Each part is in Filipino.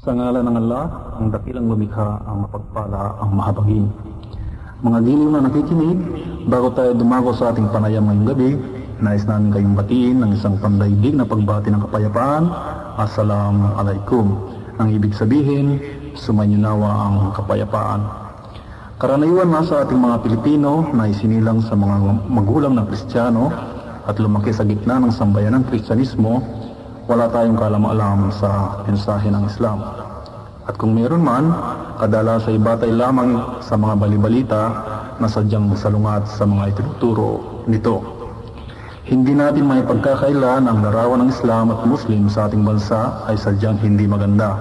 Sa ngalan ng Allah, ang dakilang lumikha, ang mapagpala, ang mahabagin. Mga giliw na nakikinig, bago tayo dumago sa ating panayam ngayong gabi, nais namin kayong batiin ng isang pandaigdig na pagbati ng kapayapaan. Assalamu alaikum. Ang ibig sabihin, sumanyunawa ang kapayapaan. Karaniwan na sa ating mga Pilipino na isinilang sa mga magulang ng Kristiyano at lumaki sa gitna ng sambayan ng Kristyanismo, wala tayong kalam-alam sa mensahe ng Islam. At kung meron man, kadala sa ibatay lamang sa mga balibalita na sadyang salungat sa mga itinuturo nito. Hindi natin may pagkakailan ang larawan ng Islam at Muslim sa ating bansa ay sadyang hindi maganda.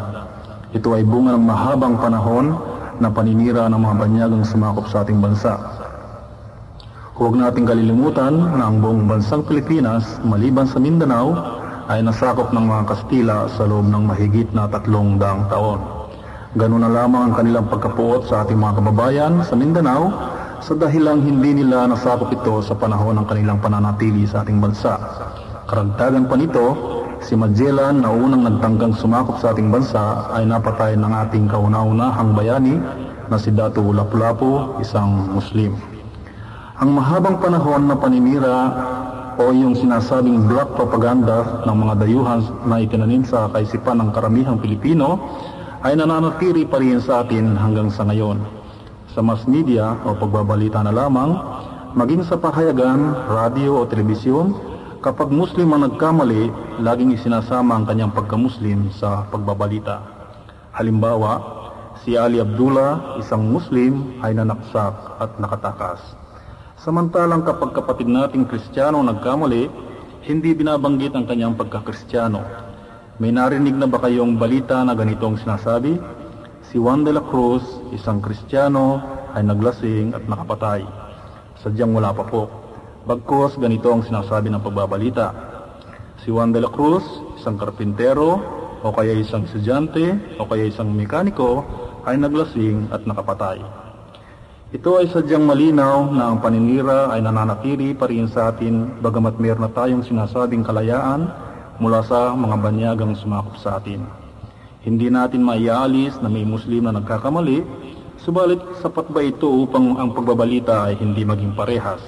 Ito ay bunga ng mahabang panahon na paninira ng mga banyagang sumakop sa ating bansa. Huwag nating kalilimutan na ang buong bansang Pilipinas, maliban sa Mindanao, ay nasakop ng mga Kastila sa loob ng mahigit na tatlong daang taon. Ganun na lamang ang kanilang pagkapuot sa ating mga kababayan sa Mindanao sa dahilang hindi nila nasakop ito sa panahon ng kanilang pananatili sa ating bansa. Karagdagan pa nito, si Magellan na unang nagtanggang sumakop sa ating bansa ay napatay ng ating kauna-unahang bayani na si Datu Lapu-Lapu, isang Muslim. Ang mahabang panahon na paninira o yung sinasabing black propaganda ng mga dayuhan na itinanim sa kaisipan ng karamihang Pilipino ay nananatili pa rin sa atin hanggang sa ngayon. Sa mass media o pagbabalita na lamang, maging sa pahayagan, radio o telebisyon, kapag Muslim ang nagkamali, laging isinasama ang kanyang pagka-Muslim sa pagbabalita. Halimbawa, si Ali Abdullah, isang Muslim, ay nanaksak at nakatakas. Samantalang kapag kapatid nating Kristiyano nagkamali, hindi binabanggit ang kanyang pagkakristyano. May narinig na ba kayong balita na ganito ang sinasabi? Si Juan de la Cruz, isang Kristiyano, ay naglasing at nakapatay. Sadyang wala pa po. Bagkos ganito ang sinasabi ng pagbabalita. Si Juan de la Cruz, isang karpintero, o kaya isang estudyante, o kaya isang mekaniko, ay naglasing at nakapatay. Ito ay sadyang malinaw na ang paninira ay nananatili pa rin sa atin bagamat meron na tayong sinasabing kalayaan mula sa mga banyagang sumakop sa atin. Hindi natin maialis na may Muslim na nagkakamali, subalit sapat ba ito upang ang pagbabalita ay hindi maging parehas?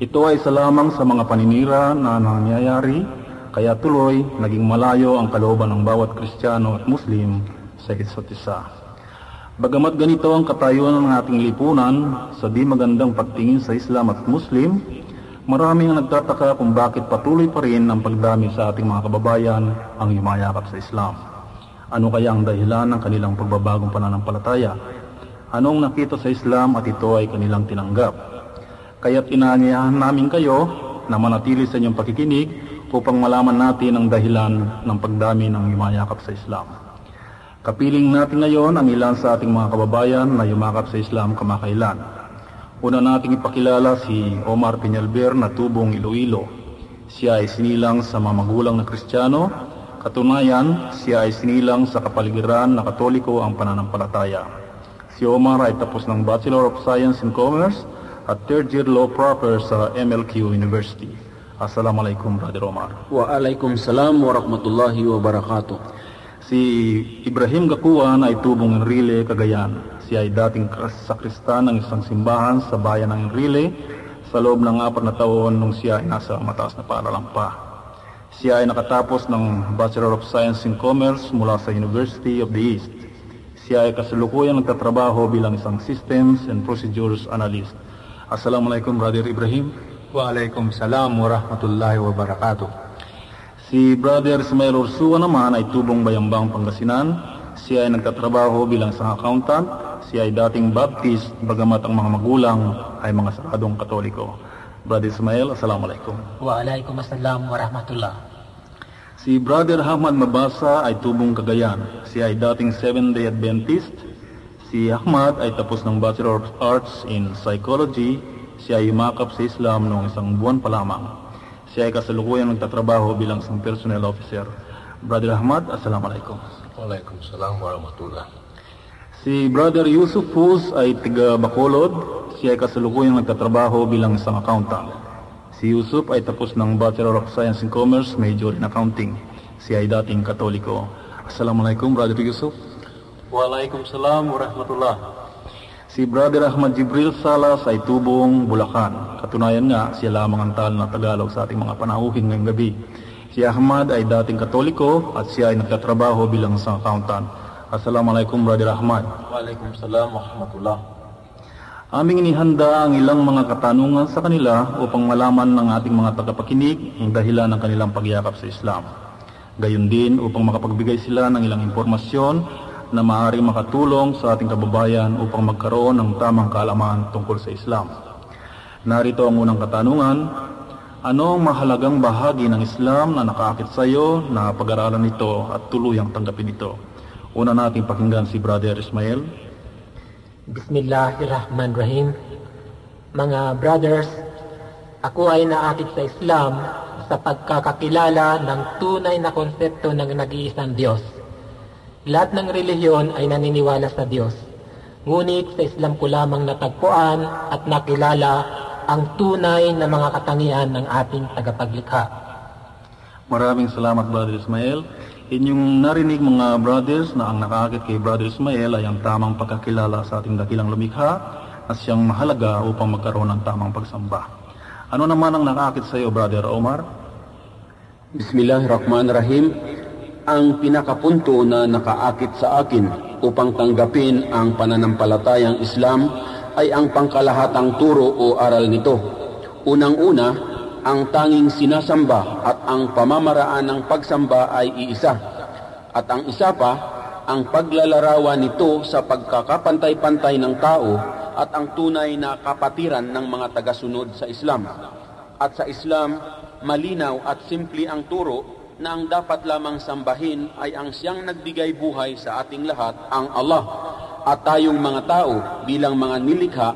Ito ay isa lamang sa mga paninira na nangyayari, kaya tuloy naging malayo ang kalooban ng bawat Kristiyano at Muslim sa isa't isa. Bagamat ganito ang katayuan ng ating lipunan sa di magandang pagtingin sa Islam at Muslim, maraming ang nagtataka kung bakit patuloy pa rin ang pagdami sa ating mga kababayan ang yumayakap sa Islam. Ano kaya ang dahilan ng kanilang pagbabagong pananampalataya? Anong nakita sa Islam at ito ay kanilang tinanggap? Kaya't inaanyayahan namin kayo na manatili sa inyong pakikinig upang malaman natin ang dahilan ng pagdami ng yumayakap sa Islam. Kapiling natin ngayon ang ilan sa ating mga kababayan na yumakap sa Islam kamakailan. Una nating ipakilala si Omar Peñalver na tubong Iloilo. Siya ay sinilang sa mga magulang na Kristiyano. Katunayan, siya ay sinilang sa kapaligiran na Katoliko ang pananampalataya. Si Omar ay tapos ng Bachelor of Science in Commerce at third year law proper sa MLQ University. Assalamualaikum, Brother Omar. Waalaikumsalam warahmatullahi wabarakatuh. Si Ibrahim Gakuan ay tubong Enrile, Cagayan. Siya ay dating sakristan ng isang simbahan sa bayan ng Enrile sa loob ng apat na taon nung siya ay nasa mataas na paaralan pa. Siya ay nakatapos ng Bachelor of Science in Commerce mula sa University of the East. Siya ay kasalukuyang nagtatrabaho bilang isang Systems and Procedures Analyst. Assalamualaikum, Brother Ibrahim. Waalaikumsalam warahmatullahi wabarakatuh. Si Brother Ismail Ursua naman ay tubong Bayambang Pangasinan. Siya ay nagtatrabaho bilang isang accountant. Siya ay dating Baptist, bagamat ang mga magulang ay mga saradong katoliko. Brother Ismail, Assalamualaikum. Waalaikumsalam warahmatullah. Si Brother Ahmad Mabasa ay tubong Cagayan. Siya ay dating Seventh-day Adventist. Si Ahmad ay tapos ng Bachelor of Arts in Psychology. Siya ay umakap sa Islam noong isang buwan pa lamang. Siya ay kasalukuyang nagtatrabaho bilang isang personnel officer. Brother Ahmad, Assalamualaikum. Waalaikumsalam warahmatullah. Si Brother Yusuf Fuz ay tiga Bacolod. Siya ay kasalukuyang nagtatrabaho bilang isang accountant. Si Yusuf ay tapos ng Bachelor of Science in Commerce, major in accounting. Siya ay dating katoliko. Assalamualaikum, Brother Yusuf. Waalaikumsalam warahmatullah. Si Brother Ahmad Jibril Salas ay tubong Bulacan. Katunayan nga, siya lamang ang tal na Tagalog sa ating mga panahuhin ngayong gabi. Si Ahmad ay dating katoliko at siya ay nagtatrabaho bilang isang accountant. Assalamualaikum, Brother Ahmad. Waalaikumsalam warahmatullah. Aming inihanda ang ilang mga katanungan sa kanila upang malaman ng ating mga tagapakinig ang dahilan ng kanilang pagyakap sa Islam. Gayon din upang makapagbigay sila ng ilang impormasyon na maaaring makatulong sa ating kababayan upang magkaroon ng tamang kaalaman tungkol sa Islam. Narito ang unang katanungan, ano ang mahalagang bahagi ng Islam na nakaakit sa iyo na pag-aralan nito at tuluyang tanggapin ito? Una nating pakinggan si Brother Ismail. Bismillahirrahmanirrahim. Mga brothers, ako ay naakit sa Islam sa pagkakakilala ng tunay na konsepto ng nag-iisang Diyos. Lahat ng relihiyon ay naniniwala sa Diyos. Ngunit sa Islam ko lamang natagpuan at nakilala ang tunay na mga katangian ng ating tagapaglikha. Maraming salamat Brother Ismail. Inyong narinig mga brothers na ang nakakit kay Brother Ismail ay ang tamang pagkakilala sa ating dakilang lumikha na siyang mahalaga upang magkaroon ng tamang pagsamba. Ano naman ang nakakit sa iyo Brother Omar? Bismillahirrahmanirrahim. Ang pinakapunto na nakaakit sa akin upang tanggapin ang pananampalatayang Islam ay ang pangkalahatang turo o aral nito. Unang-una, ang tanging sinasamba at ang pamamaraan ng pagsamba ay iisa. At ang isa pa, ang paglalarawan nito sa pagkakapantay-pantay ng tao at ang tunay na kapatiran ng mga tagasunod sa Islam. At sa Islam, malinaw at simple ang turo na ang dapat lamang sambahin ay ang siyang nagbigay buhay sa ating lahat, ang Allah. At tayong mga tao bilang mga nilikha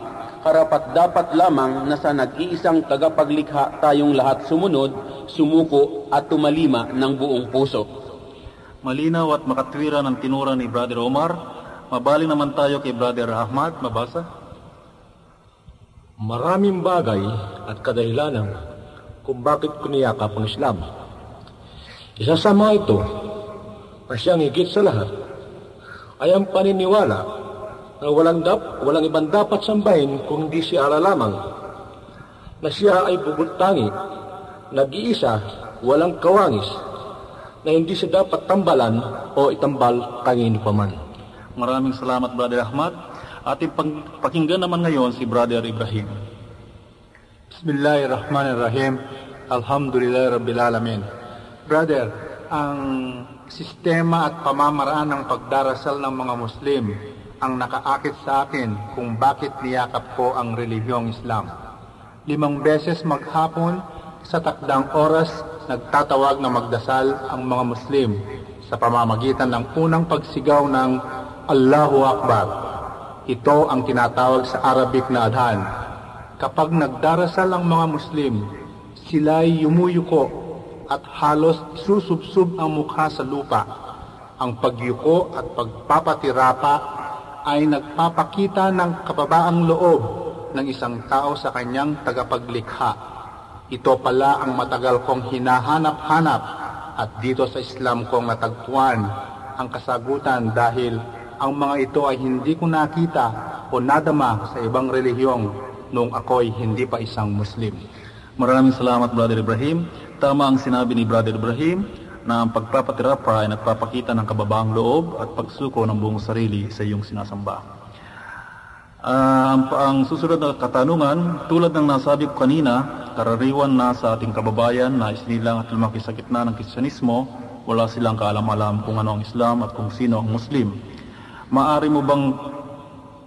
karapat dapat lamang na sa nag-iisang tagapaglikha tayong lahat sumunod, sumuko at tumalima ng buong puso. Malinaw at makatwira ng tinura ni Brother Omar. Mabaling naman tayo kay Brother Ahmad. Mabasa? Maraming bagay at kadahilanan kung bakit ko niyakap ang Islam. Isa sa mga ito, na siyang higit sa lahat, ay ang paniniwala na walang, dap, walang ibang dapat sambahin kung hindi si Allah lamang, na siya ay bubultangi, nag-iisa, walang kawangis, na hindi siya dapat tambalan o itambal kangin pa man. Maraming salamat Brother Ahmad. Ating pang- pakinggan naman ngayon si Brother Ibrahim. Bismillahirrahmanirrahim. Alhamdulillah Rabbil Alamin. Brother, ang sistema at pamamaraan ng pagdarasal ng mga Muslim ang nakaakit sa akin kung bakit niyakap ko ang relihiyong Islam. Limang beses maghapon sa takdang oras nagtatawag na magdasal ang mga Muslim sa pamamagitan ng unang pagsigaw ng Allahu Akbar. Ito ang tinatawag sa Arabic na adhan. Kapag nagdarasal ang mga Muslim, sila'y yumuyuko at halos susubsub ang mukha sa lupa. Ang pagyuko at pagpapatirapa ay nagpapakita ng kababaang loob ng isang tao sa kanyang tagapaglikha. Ito pala ang matagal kong hinahanap-hanap at dito sa Islam kong natagpuan ang kasagutan dahil ang mga ito ay hindi ko nakita o nadama sa ibang relihiyong noong ako'y hindi pa isang Muslim. Maraming salamat Brother Ibrahim. Tama ang sinabi ni Brother Ibrahim na ang pagpapatirapa ay nagpapakita ng kababaang loob at pagsuko ng buong sarili sa iyong sinasamba. Ah, ang, susunod na katanungan, tulad ng nasabi ko kanina, karariwan na sa ating kababayan na isinilang at lumaki sa gitna ng Kristyanismo, wala silang kaalam-alam kung ano ang Islam at kung sino ang Muslim. Maari mo bang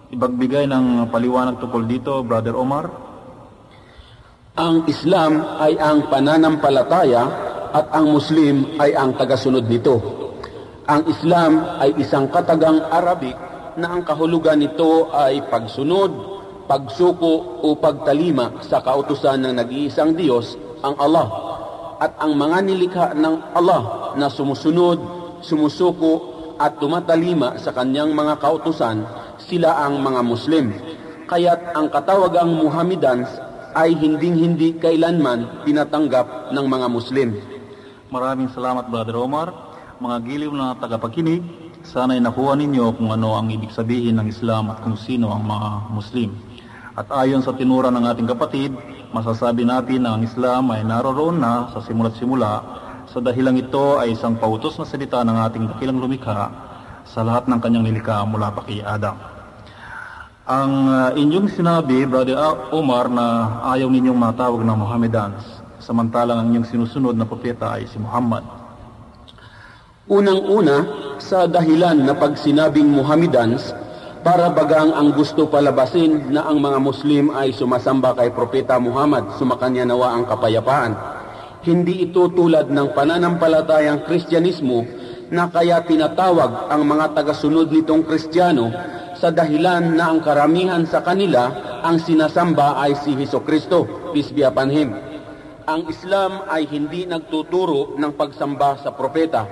ibagbigay ng paliwanag tungkol dito, Brother Omar? Ang Islam ay ang pananampalataya at ang Muslim ay ang tagasunod nito. Ang Islam ay isang katagang Arabic na ang kahulugan nito ay pagsunod, pagsuko o pagtalima sa kautusan ng nag-iisang Diyos, ang Allah. At ang mga nilikha ng Allah na sumusunod, sumusuko at tumatalima sa kanyang mga kautusan, sila ang mga Muslim. Kaya't ang katawagang Muhammadans ay hinding-hindi kailanman tinatanggap ng mga Muslim. Maraming salamat, Brother Omar. Mga giliw na tagapakinig, sana'y nakuha ninyo kung ano ang ibig sabihin ng Islam at kung sino ang mga Muslim. At ayon sa tinura ng ating kapatid, masasabi natin na ang Islam ay naroroon na sa simula't simula sa dahilang ito ay isang pautos na salita ng ating dakilang lumikha sa lahat ng kanyang nilikha mula pa kay Adam. Ang uh, inyong sinabi, Brother Omar, na ayaw ninyong matawag na Mohammedans, samantalang ang inyong sinusunod na propeta ay si Muhammad. Unang-una, sa dahilan na pag sinabing Mohammedans, para bagang ang gusto palabasin na ang mga Muslim ay sumasamba kay Propeta Muhammad, sumakanya nawa ang kapayapaan. Hindi ito tulad ng pananampalatayang Kristyanismo na kaya tinatawag ang mga tagasunod nitong Kristiyano sa dahilan na ang karamihan sa kanila ang sinasamba ay si Heso Kristo, peace be upon him. Ang Islam ay hindi nagtuturo ng pagsamba sa propeta.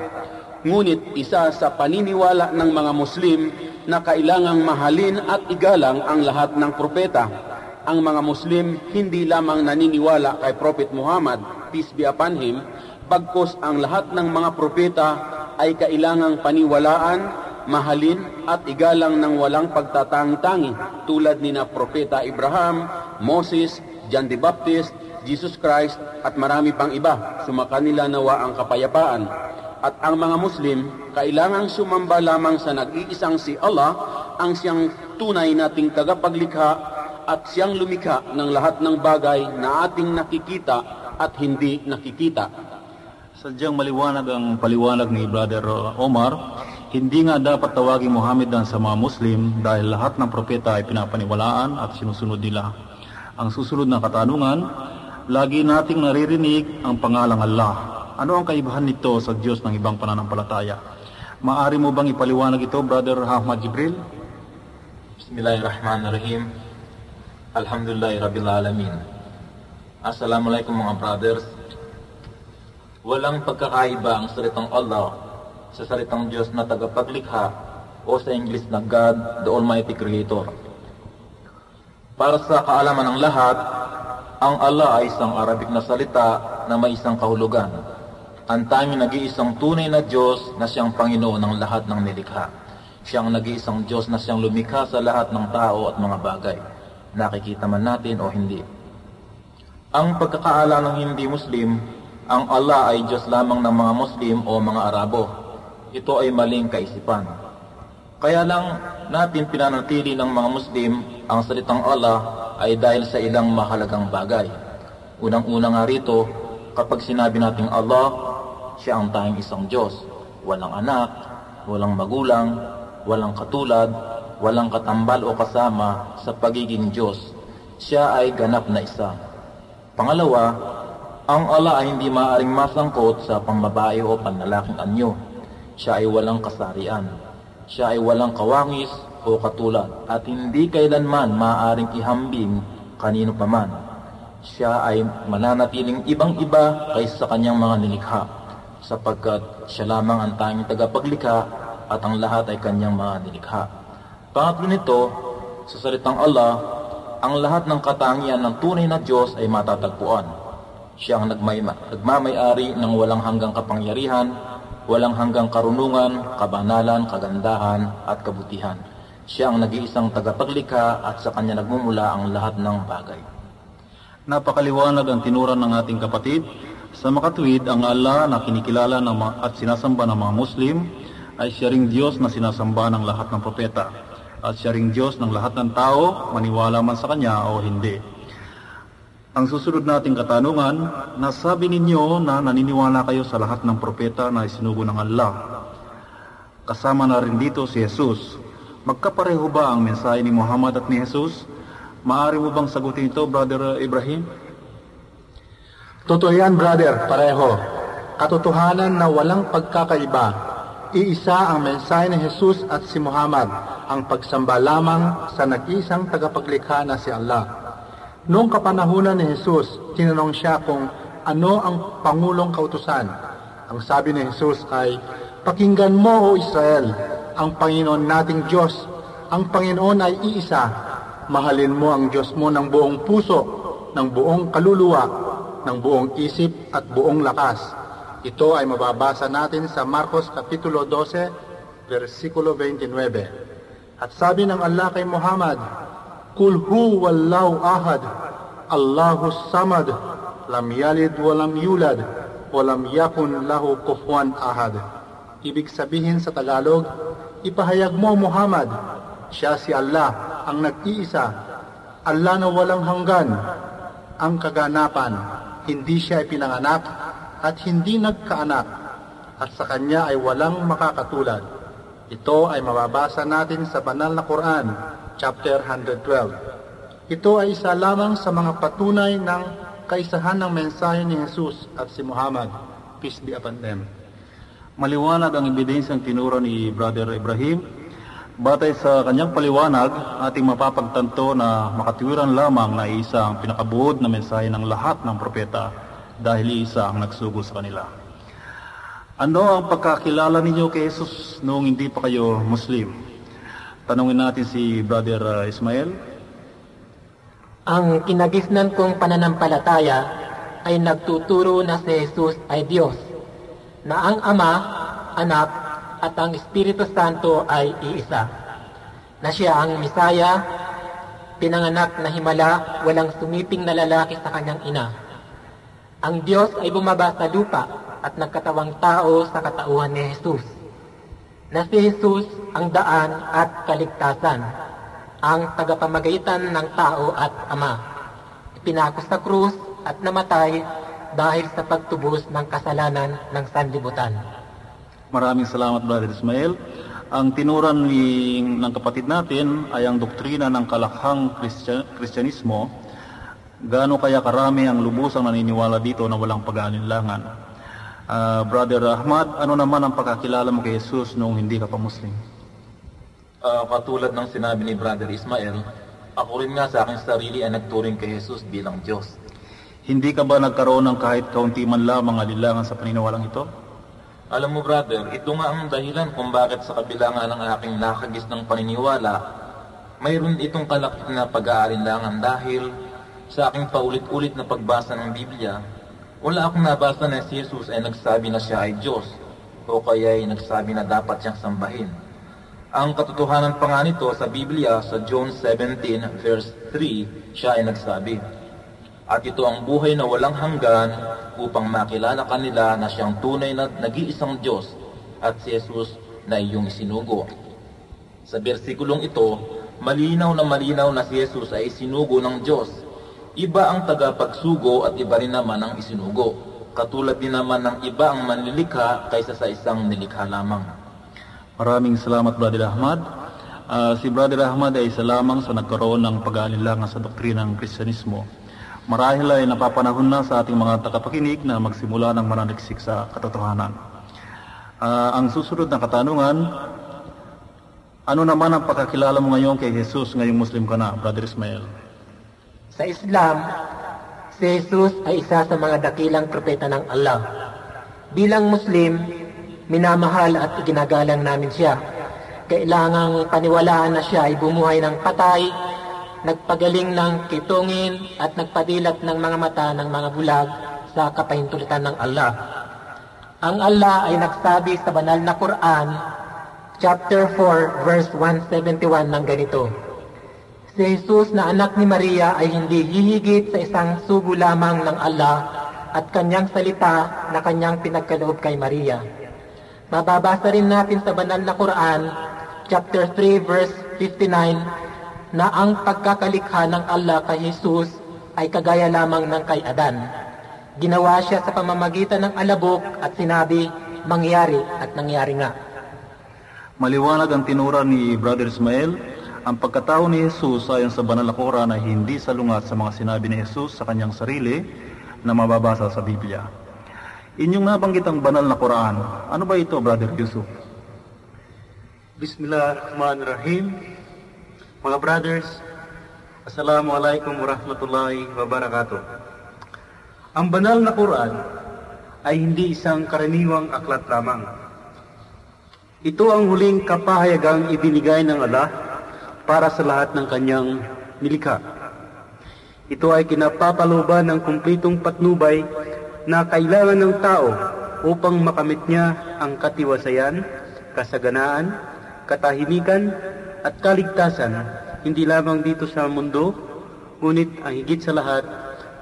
Ngunit isa sa paniniwala ng mga Muslim na kailangang mahalin at igalang ang lahat ng propeta. Ang mga Muslim hindi lamang naniniwala kay Prophet Muhammad, peace be upon him, bagkos ang lahat ng mga propeta ay kailangang paniwalaan, mahalin at igalang ng walang pagtatangi-tangi tulad ni na Propeta Abraham, Moses, John the Baptist, Jesus Christ at marami pang iba. Sumakanila nawa ang kapayapaan at ang mga Muslim kailangang sumamba lamang sa nag-iisang si Allah ang siyang tunay nating tagapaglikha at siyang lumikha ng lahat ng bagay na ating nakikita at hindi nakikita. Sadyang maliwanag ang paliwanag ni Brother Omar, hindi nga dapat tawagin Muhammad dan sa mga Muslim dahil lahat ng propeta ay pinapaniwalaan at sinusunod nila. Ang susunod na katanungan, lagi nating naririnig ang pangalang Allah ano ang kaibahan nito sa Diyos ng ibang pananampalataya? Maari mo bang ipaliwanag ito, Brother Ahmad Jibril? Bismillahirrahmanirrahim. Alhamdulillah Rabbil Alamin. Assalamualaikum mga brothers. Walang pagkakaiba ang salitang Allah sa salitang Diyos na tagapaglikha o sa English na God, the Almighty Creator. Para sa kaalaman ng lahat, ang Allah ay isang Arabic na salita na may isang kahulugan ang tanging nag-iisang tunay na Diyos na siyang Panginoon ng lahat ng nilikha. Siyang nag-iisang Diyos na siyang lumikha sa lahat ng tao at mga bagay. Nakikita man natin o hindi. Ang pagkakaala ng hindi Muslim, ang Allah ay Diyos lamang ng mga Muslim o mga Arabo. Ito ay maling kaisipan. Kaya lang natin pinanatili ng mga Muslim ang salitang Allah ay dahil sa ilang mahalagang bagay. Unang-una nga rito, kapag sinabi nating Allah, siya ang tanging isang Diyos. Walang anak, walang magulang, walang katulad, walang katambal o kasama sa pagiging Diyos. Siya ay ganap na isa. Pangalawa, ang Allah ay hindi maaaring masangkot sa pambabae o panlalaking anyo. Siya ay walang kasarian. Siya ay walang kawangis o katulad at hindi kailanman maaaring ihambing kanino paman. Siya ay mananatiling ibang-iba kaysa sa kanyang mga nilikha sapagkat siya lamang ang tanging tagapaglikha at ang lahat ay kanyang mga nilikha. Pangatlo nito, sa salitang Allah, ang lahat ng katangian ng tunay na Diyos ay matatagpuan. Siya ang nagmamay-ari ng walang hanggang kapangyarihan, walang hanggang karunungan, kabanalan, kagandahan, at kabutihan. Siya ang nag-iisang tagapaglikha at sa kanya nagmumula ang lahat ng bagay. Napakaliwanag ang tinuran ng ating kapatid sa makatuwid, ang Allah na kinikilala ng mga, at sinasamba ng mga Muslim ay siya ring Diyos na sinasamba ng lahat ng propeta at siya ring Diyos ng lahat ng tao, maniwala man sa Kanya o hindi. Ang susunod nating katanungan, nasabi ninyo na naniniwala kayo sa lahat ng propeta na isinugo ng Allah. Kasama na rin dito si Jesus. Magkapareho ba ang mensahe ni Muhammad at ni Jesus? Maari mo bang sagutin ito, Brother Ibrahim? Totoo yan, brother, pareho. Katotohanan na walang pagkakaiba. Iisa ang mensahe ni Jesus at si Muhammad, ang pagsamba lamang sa nag-isang tagapaglikha na si Allah. Noong kapanahunan ni Jesus, tinanong siya kung ano ang Pangulong Kautusan. Ang sabi ni Jesus ay, Pakinggan mo, O Israel, ang Panginoon nating Diyos. Ang Panginoon ay iisa. Mahalin mo ang Diyos mo ng buong puso, ng buong kaluluwa, ng buong isip at buong lakas. Ito ay mababasa natin sa Marcos Kapitulo 12, versikulo 29. At sabi ng Allah kay Muhammad, Kul hu wallahu ahad, Allahu samad, lam yalid walam yulad, walam yakun lahu kufuwan ahad. Ibig sabihin sa Tagalog, ipahayag mo Muhammad, siya si Allah, ang nag-iisa, Allah na walang hanggan, ang kaganapan, hindi siya ipinanganak at hindi nagkaanak, at sa kanya ay walang makakatulad. Ito ay mababasa natin sa banal na Quran, chapter 112. Ito ay isa lamang sa mga patunay ng kaisahan ng mensahe ni Jesus at si Muhammad, peace be upon them. Maliwanag ang ebidensyang tinuro ni Brother Ibrahim. Batay sa kanyang paliwanag, ating mapapagtanto na makatiwiran lamang na isa ang pinakabuod na mensahe ng lahat ng propeta dahil isa ang nagsugo sa kanila. Ano ang pagkakilala ninyo kay Jesus noong hindi pa kayo Muslim? Tanungin natin si Brother uh, Ismael. Ang kinagisnan kong pananampalataya ay nagtuturo na si Jesus ay Diyos, na ang Ama, Anak, at ang Espiritu Santo ay iisa, na siya ang Misaya, pinanganak na himala, walang sumiping na lalaki sa kanyang ina. Ang Diyos ay bumaba sa lupa at nagkatawang tao sa katauhan ni Jesus, na si Jesus ang daan at kaligtasan, ang tagapamagitan ng tao at Ama. Ipinako sa krus at namatay dahil sa pagtubos ng kasalanan ng sanlibutan. Maraming salamat Brother Ismael. Ang tinuran ni, ng kapatid natin ay ang doktrina ng kalakhang Kristya, Kristyanismo. Gaano kaya karami ang lubusang naniniwala dito na walang pag-aalinlangan? Uh, Brother Ahmad, ano naman ang pagkakilala mo kay Jesus noong hindi ka pa Muslim? Uh, katulad ng sinabi ni Brother Ismael, ako rin nga sa aking sarili ay nagturing kay Jesus bilang Diyos. Hindi ka ba nagkaroon ng kahit kaunti man lamang alilangan sa paniniwalang ito? Alam mo brother, ito nga ang dahilan kung bakit sa kabila nga ng aking nakagis ng paniniwala, mayroon itong kalakit na pag-aalinlangan dahil sa aking paulit-ulit na pagbasa ng Biblia, wala akong nabasa na si Jesus ay nagsabi na siya ay Diyos o kaya ay nagsabi na dapat siyang sambahin. Ang katotohanan pa nga nito sa Biblia sa John 17 verse 3, siya ay nagsabi, At ito ang buhay na walang hanggan upang makilala kanila na siyang tunay na nag-iisang Diyos at si Jesus na iyong isinugo. Sa bersikulong ito, malinaw na malinaw na si Jesus ay isinugo ng Diyos. Iba ang tagapagsugo at iba rin naman ang isinugo. Katulad din naman ng iba ang manlilikha kaysa sa isang nilikha lamang. Maraming salamat Brother Ahmad. Uh, si Brother Ahmad ay isa lamang sa nagkaroon ng pag-aalilangan sa doktrina ng Kristyanismo. Marahil ay napapanahon na sa ating mga tagapakinig na magsimula ng mananiksik sa katotohanan. Uh, ang susunod na katanungan, ano naman ang pagkakilala mo ngayon kay Jesus ngayong Muslim ka na, Brother Ismail? Sa Islam, si Jesus ay isa sa mga dakilang propeta ng Allah. Bilang Muslim, minamahal at iginagalang namin siya. Kailangang paniwalaan na siya ay bumuhay ng patay, nagpagaling ng kitungin at nagpadilat ng mga mata ng mga bulag sa kapahintulitan ng Allah. Ang Allah ay nagsabi sa banal na Quran, chapter 4, verse 171 ng ganito, Si Jesus na anak ni Maria ay hindi hihigit sa isang sugo lamang ng Allah at kanyang salita na kanyang pinagkaloob kay Maria. Mababasa rin natin sa banal na Quran, chapter 3, verse 59, na ang pagkakalikha ng Allah kay Jesus ay kagaya lamang ng kay Adan. Ginawa siya sa pamamagitan ng alabok at sinabi, mangyari at nangyari nga. Maliwanag ang tinura ni Brother Ismael, ang pagkatao ni Jesus ayon sa banal na Quran ay hindi salungat sa mga sinabi ni Jesus sa kanyang sarili na mababasa sa Biblia. Inyong nabanggit ang banal na Quran. Ano ba ito, Brother Yusuf? Bismillahirrahmanirrahim. Mga brothers, Assalamualaikum warahmatullahi wabarakatuh. Ang banal na Quran ay hindi isang karaniwang aklat lamang. Ito ang huling kapahayagang ibinigay ng Allah para sa lahat ng kanyang nilikha. Ito ay kinapapaloban ng kumplitong patnubay na kailangan ng tao upang makamit niya ang katiwasayan, kasaganaan, katahimikan at kaligtasan hindi lamang dito sa mundo, ngunit ang higit sa lahat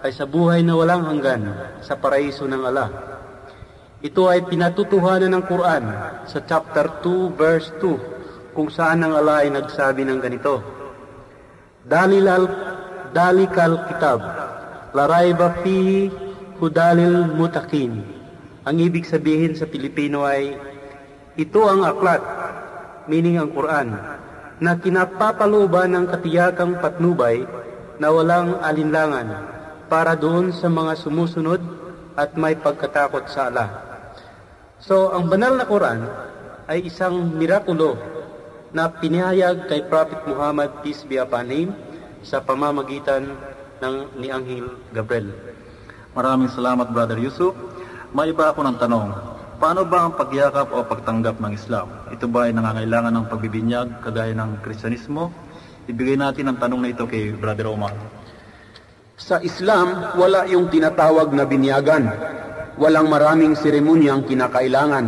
ay sa buhay na walang hanggan sa paraiso ng Allah. Ito ay pinatutuhanan ng Quran sa chapter 2 verse 2 kung saan ang Allah ay nagsabi ng ganito. Dalilal dalikal kitab larayba fihi hudalil mutakin. Ang ibig sabihin sa Pilipino ay ito ang aklat, meaning ang Quran, na kinapapalooban ng katiyakang patnubay na walang alinlangan para doon sa mga sumusunod at may pagkatakot sa Allah. So, ang banal na Quran ay isang mirakulo na pinahayag kay Prophet Muhammad peace be upon him sa pamamagitan ng ni Anghel Gabriel. Maraming salamat Brother Yusuf. May iba ako ng tanong. Paano ba ang pagyakap o pagtanggap ng Islam? Ito ba ay nangangailangan ng pagbibinyag kagaya ng Kristyanismo? Ibigay natin ang tanong na ito kay Brother Omar. Sa Islam, wala yung tinatawag na binyagan. Walang maraming seremonyang kinakailangan.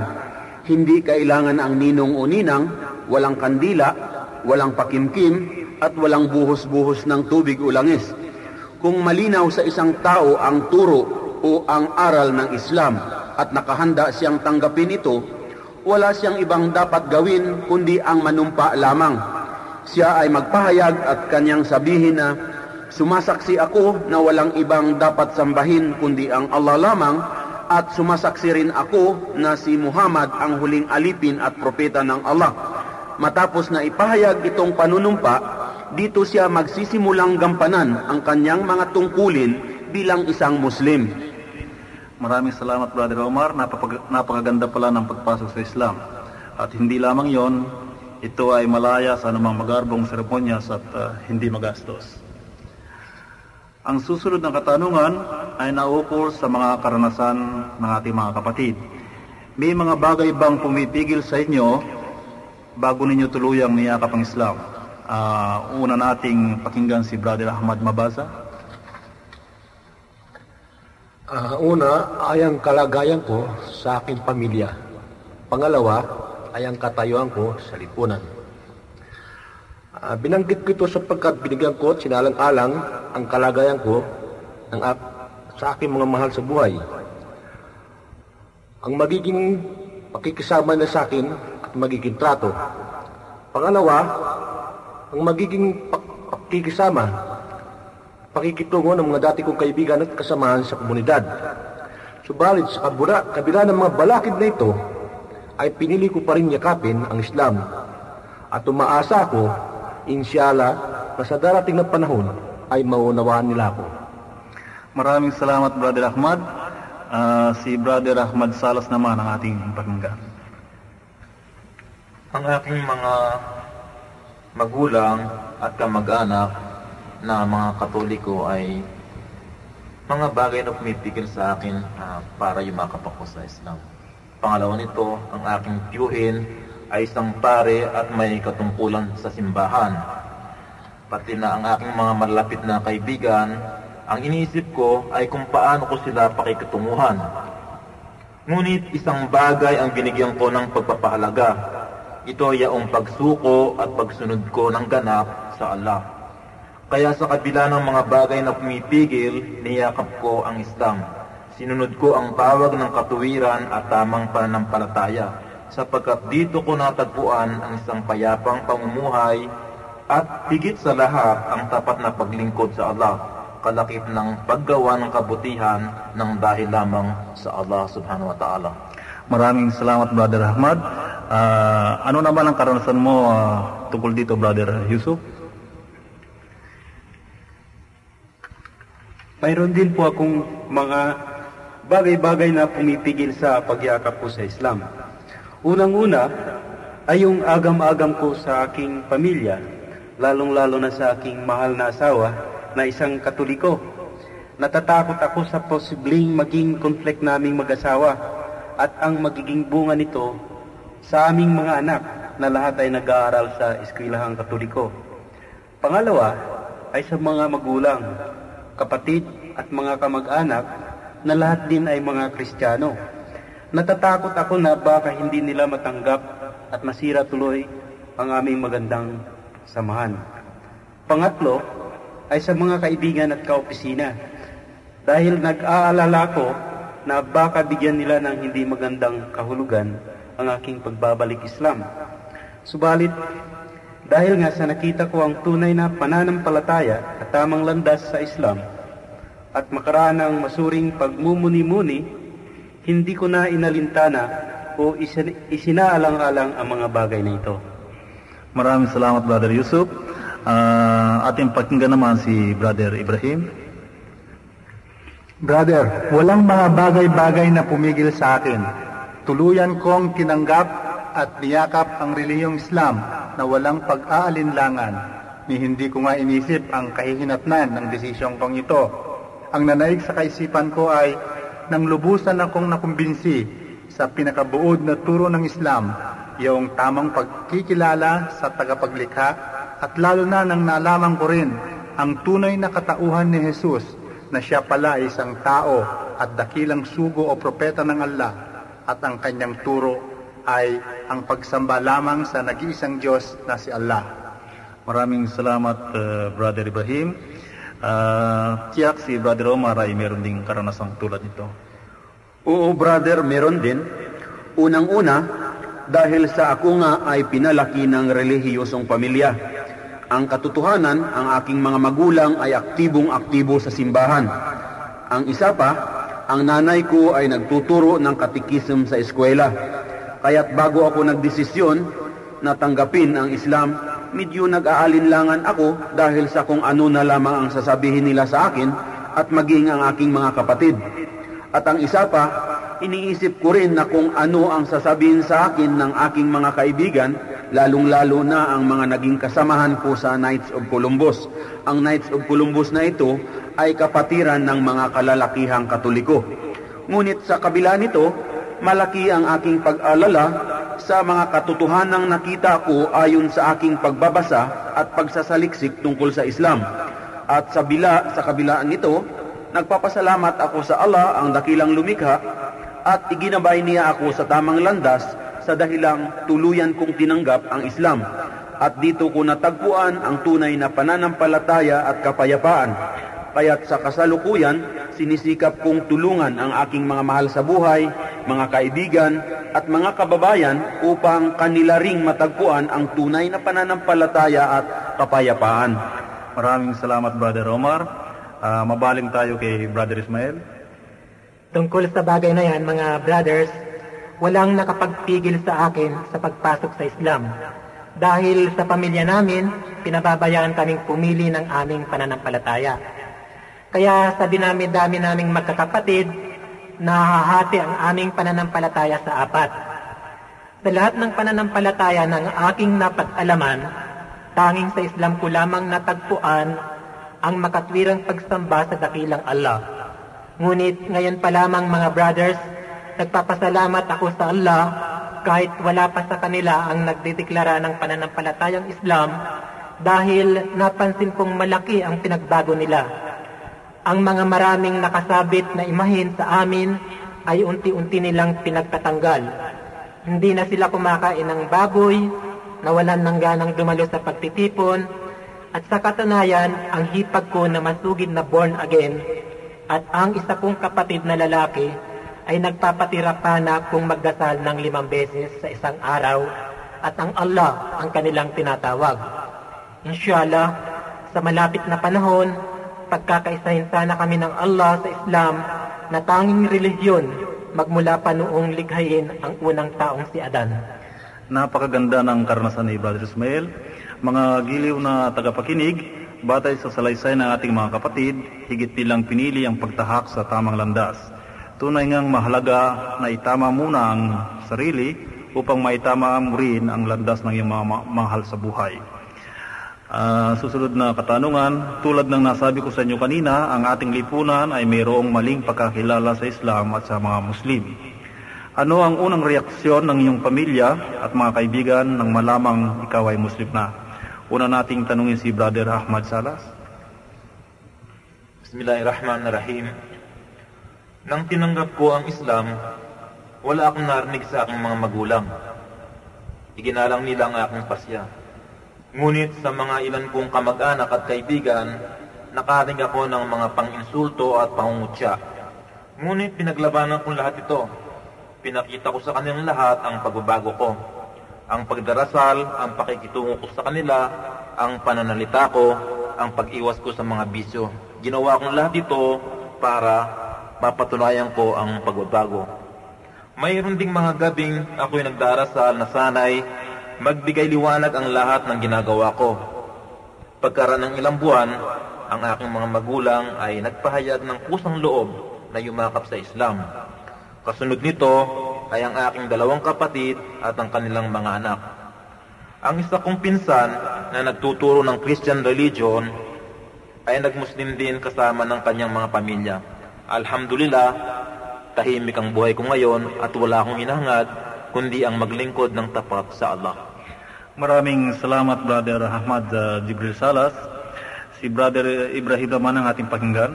Hindi kailangan ang ninong o ninang, walang kandila, walang pakimkim, at walang buhos-buhos ng tubig o langis. Kung malinaw sa isang tao ang turo o ang aral ng Islam at nakahanda siyang tanggapin ito, wala siyang ibang dapat gawin kundi ang manumpa lamang. Siya ay magpahayag at kanyang sabihin na sumasaksi ako na walang ibang dapat sambahin kundi ang Allah lamang at sumasaksi rin ako na si Muhammad ang huling alipin at propeta ng Allah. Matapos na ipahayag itong panunumpa, dito siya magsisimulang gampanan ang kanyang mga tungkulin bilang isang Muslim. Maraming salamat Brother Omar. Napapag- napakaganda pala ng pagpasok sa Islam. At hindi lamang yon, ito ay malaya sa anumang magarbong seremonyas at uh, hindi magastos. Ang susunod na katanungan ay naukol sa mga karanasan ng ating mga kapatid. May mga bagay bang pumipigil sa inyo bago ninyo tuluyang niyakap ang Islam? Uh, una nating pakinggan si Brother Ahmad Mabasa. Ah, una ay ang kalagayan ko sa aking pamilya. Pangalawa ay ang katayuan ko sa lipunan. Ah, binanggit ko ito sapagkat binigyan ko at sinalang-alang ang kalagayan ko ng, sa aking mga mahal sa buhay. Ang magiging pakikisama na sa akin magiging trato. Pangalawa, ang magiging pak- pakikisama pakikitungo ng mga dati kong kaibigan at kasamahan sa komunidad. Subalit sa kabura, kabila ng mga balakid na ito, ay pinili ko pa rin yakapin ang Islam. At umaasa ako, inshallah, na sa darating na panahon ay maunawaan nila ako. Maraming salamat Brother Ahmad. Ah, si Brother Ahmad Salas naman ang ating pakinggan. Ang aking mga magulang at kamag-anak na mga katoliko ay mga bagay na pumipigil sa akin ah, para yumakap ako sa Islam. Pangalawa nito, ang aking tiyuhin ay isang pare at may katungkulan sa simbahan. Pati na ang aking mga malapit na kaibigan, ang iniisip ko ay kung paano ko sila pakikatunguhan. Ngunit isang bagay ang binigyan ko ng pagpapahalaga. Ito ay ang pagsuko at pagsunod ko ng ganap sa Allah. Kaya sa kabila ng mga bagay na pumipigil, niyakap ko ang Islam. Sinunod ko ang tawag ng katuwiran at tamang pananampalataya, sapagkat dito ko natagpuan ang isang payapang pamumuhay at higit sa lahat ang tapat na paglingkod sa Allah, kalakip ng paggawa ng kabutihan ng dahil lamang sa Allah subhanahu wa ta'ala. Maraming salamat Brother Ahmad. Ah, ano naman ang karanasan mo ah, tungkol dito Brother Yusuf? Mayroon din po akong mga bagay-bagay na pumipigil sa pagyakap ko sa Islam. Unang-una ay yung agam-agam ko sa aking pamilya, lalong-lalo na sa aking mahal na asawa na isang katoliko. Natatakot ako sa posibleng maging conflict naming mag-asawa at ang magiging bunga nito sa aming mga anak na lahat ay nag-aaral sa eskwelahang katoliko. Pangalawa ay sa mga magulang, kapatid at mga kamag-anak na lahat din ay mga Kristiyano. Natatakot ako na baka hindi nila matanggap at masira tuloy ang aming magandang samahan. Pangatlo ay sa mga kaibigan at kaopisina dahil nag-aalala ko na baka bigyan nila ng hindi magandang kahulugan ang aking pagbabalik Islam. Subalit, dahil nga sa nakita ko ang tunay na pananampalataya at tamang landas sa Islam at makaraan ng masuring pagmumuni-muni, hindi ko na inalintana o isinaalang-alang ang mga bagay na ito. Maraming salamat Brother Yusuf. Uh, ating pakinggan naman si Brother Ibrahim. Brother, walang mga bagay-bagay na pumigil sa akin. Tuluyan kong tinanggap at niyakap ang reliyong Islam na walang pag-aalinlangan ni hindi ko nga inisip ang kahihinatnan ng desisyong kong ito. Ang nanaig sa kaisipan ko ay nang lubusan akong nakumbinsi sa pinakabuod na turo ng Islam, yung tamang pagkikilala sa tagapaglikha at lalo na nang nalaman ko rin ang tunay na katauhan ni Jesus na siya pala ay isang tao at dakilang sugo o propeta ng Allah at ang kanyang turo ay ang pagsamba lamang sa nag-iisang Diyos na si Allah. Maraming salamat, uh, Brother Ibrahim. Uh, tiyak si Brother Omar ay meron ding karanasang tulad nito. Oo, brother, meron din. Unang-una, dahil sa ako nga ay pinalaki ng relihiyosong pamilya. Ang katotohanan, ang aking mga magulang ay aktibong-aktibo sa simbahan. Ang isa pa, ang nanay ko ay nagtuturo ng katikism sa eskwela. Kaya't bago ako nagdesisyon na tanggapin ang Islam, medyo nag-aalinlangan ako dahil sa kung ano na lamang ang sasabihin nila sa akin at maging ang aking mga kapatid. At ang isa pa, iniisip ko rin na kung ano ang sasabihin sa akin ng aking mga kaibigan, lalong-lalo na ang mga naging kasamahan ko sa Knights of Columbus. Ang Knights of Columbus na ito ay kapatiran ng mga kalalakihang katoliko. Ngunit sa kabila nito, malaki ang aking pag-alala sa mga katotohanang nakita ko ayon sa aking pagbabasa at pagsasaliksik tungkol sa Islam. At sa bila sa kabilaan nito, Nagpapasalamat ako sa Allah ang dakilang lumikha at iginabay niya ako sa tamang landas sa dahilang tuluyan kong tinanggap ang Islam. At dito ko natagpuan ang tunay na pananampalataya at kapayapaan. Kaya't sa kasalukuyan, sinisikap kong tulungan ang aking mga mahal sa buhay, mga kaibigan, at mga kababayan upang kanila ring matagpuan ang tunay na pananampalataya at kapayapaan. Maraming salamat, Brother Omar. Uh, mabaling tayo kay Brother Ismael. Tungkol sa bagay na yan, mga brothers, walang nakapagpigil sa akin sa pagpasok sa Islam. Dahil sa pamilya namin, pinababayaan kaming pumili ng aming pananampalataya. Kaya sa dinami-dami naming magkakapatid, nahahati ang aming pananampalataya sa apat. Sa lahat ng pananampalataya ng aking napag-alaman, tanging sa Islam ko lamang natagpuan ang makatwirang pagsamba sa dakilang Allah. Ngunit ngayon pa lamang mga brothers, nagpapasalamat ako sa Allah kahit wala pa sa kanila ang nagdedeklara ng pananampalatayang Islam dahil napansin kong malaki ang pinagbago nila. Ang mga maraming nakasabit na imahin sa amin ay unti-unti nilang pinagtatanggal. Hindi na sila kumakain ng baboy, nawalan ng ganang dumalo sa pagtitipon, at sa katunayan, ang hipag ko na masugid na born again at ang isa kong kapatid na lalaki ay nagpapatira pa na kung magdasal ng limang beses sa isang araw at ang Allah ang kanilang tinatawag. Inshallah, sa malapit na panahon, pagkakaisahin sana kami ng Allah sa Islam na tanging relihiyon magmula pa noong lighayin ang unang taong si Adan. Napakaganda ng karanasan ni Brother Ismail mga giliw na tagapakinig, batay sa salaysay ng ating mga kapatid, higit nilang pinili ang pagtahak sa tamang landas. Tunay ngang mahalaga na itama muna ang sarili upang maitama mo rin ang landas ng iyong mga mahal sa buhay. Uh, susunod na katanungan, tulad ng nasabi ko sa inyo kanina, ang ating lipunan ay mayroong maling pagkakilala sa Islam at sa mga Muslim. Ano ang unang reaksyon ng iyong pamilya at mga kaibigan nang malamang ikaw ay Muslim na? Una nating tanungin si Brother Ahmad Salas. Bismillahirrahmanirrahim. Nang tinanggap ko ang Islam, Wala akong narinig sa aking mga magulang. Iginalang nila ang aking pasya. Ngunit sa mga ilan kong kamag-anak at kaibigan, nakarinig ako ng mga pang-insulto at pangungutya. Ngunit pinaglabanan kong lahat ito. Pinakita ko sa kanilang lahat ang pagbabago ko. Ang pagdarasal, ang pakikitungo ko sa kanila, ang pananalita ko, ang pag-iwas ko sa mga bisyo. Ginawa kong lahat ito para mapatunayan ko ang pagbabago. Mayroon ding mga gabing ako'y nagdarasal na sanay magbigay liwanag ang lahat ng ginagawa ko. Pagkaraan ng ilang buwan, ang aking mga magulang ay nagpahayag ng kusang loob na yumakap sa Islam. Kasunod nito ay ang aking dalawang kapatid at ang kanilang mga anak. Ang isa kong pinsan na nagtuturo ng Christian religion ay nagmuslim din kasama ng kanyang mga pamilya. Alhamdulillah, tahimik ang buhay ko ngayon at wala akong hinahangad kundi ang maglingkod ng tapat sa Allah. Maraming salamat Brother Ahmad uh, Jibril Salas. Si Brother Ibrahim naman ang ating pakinggan.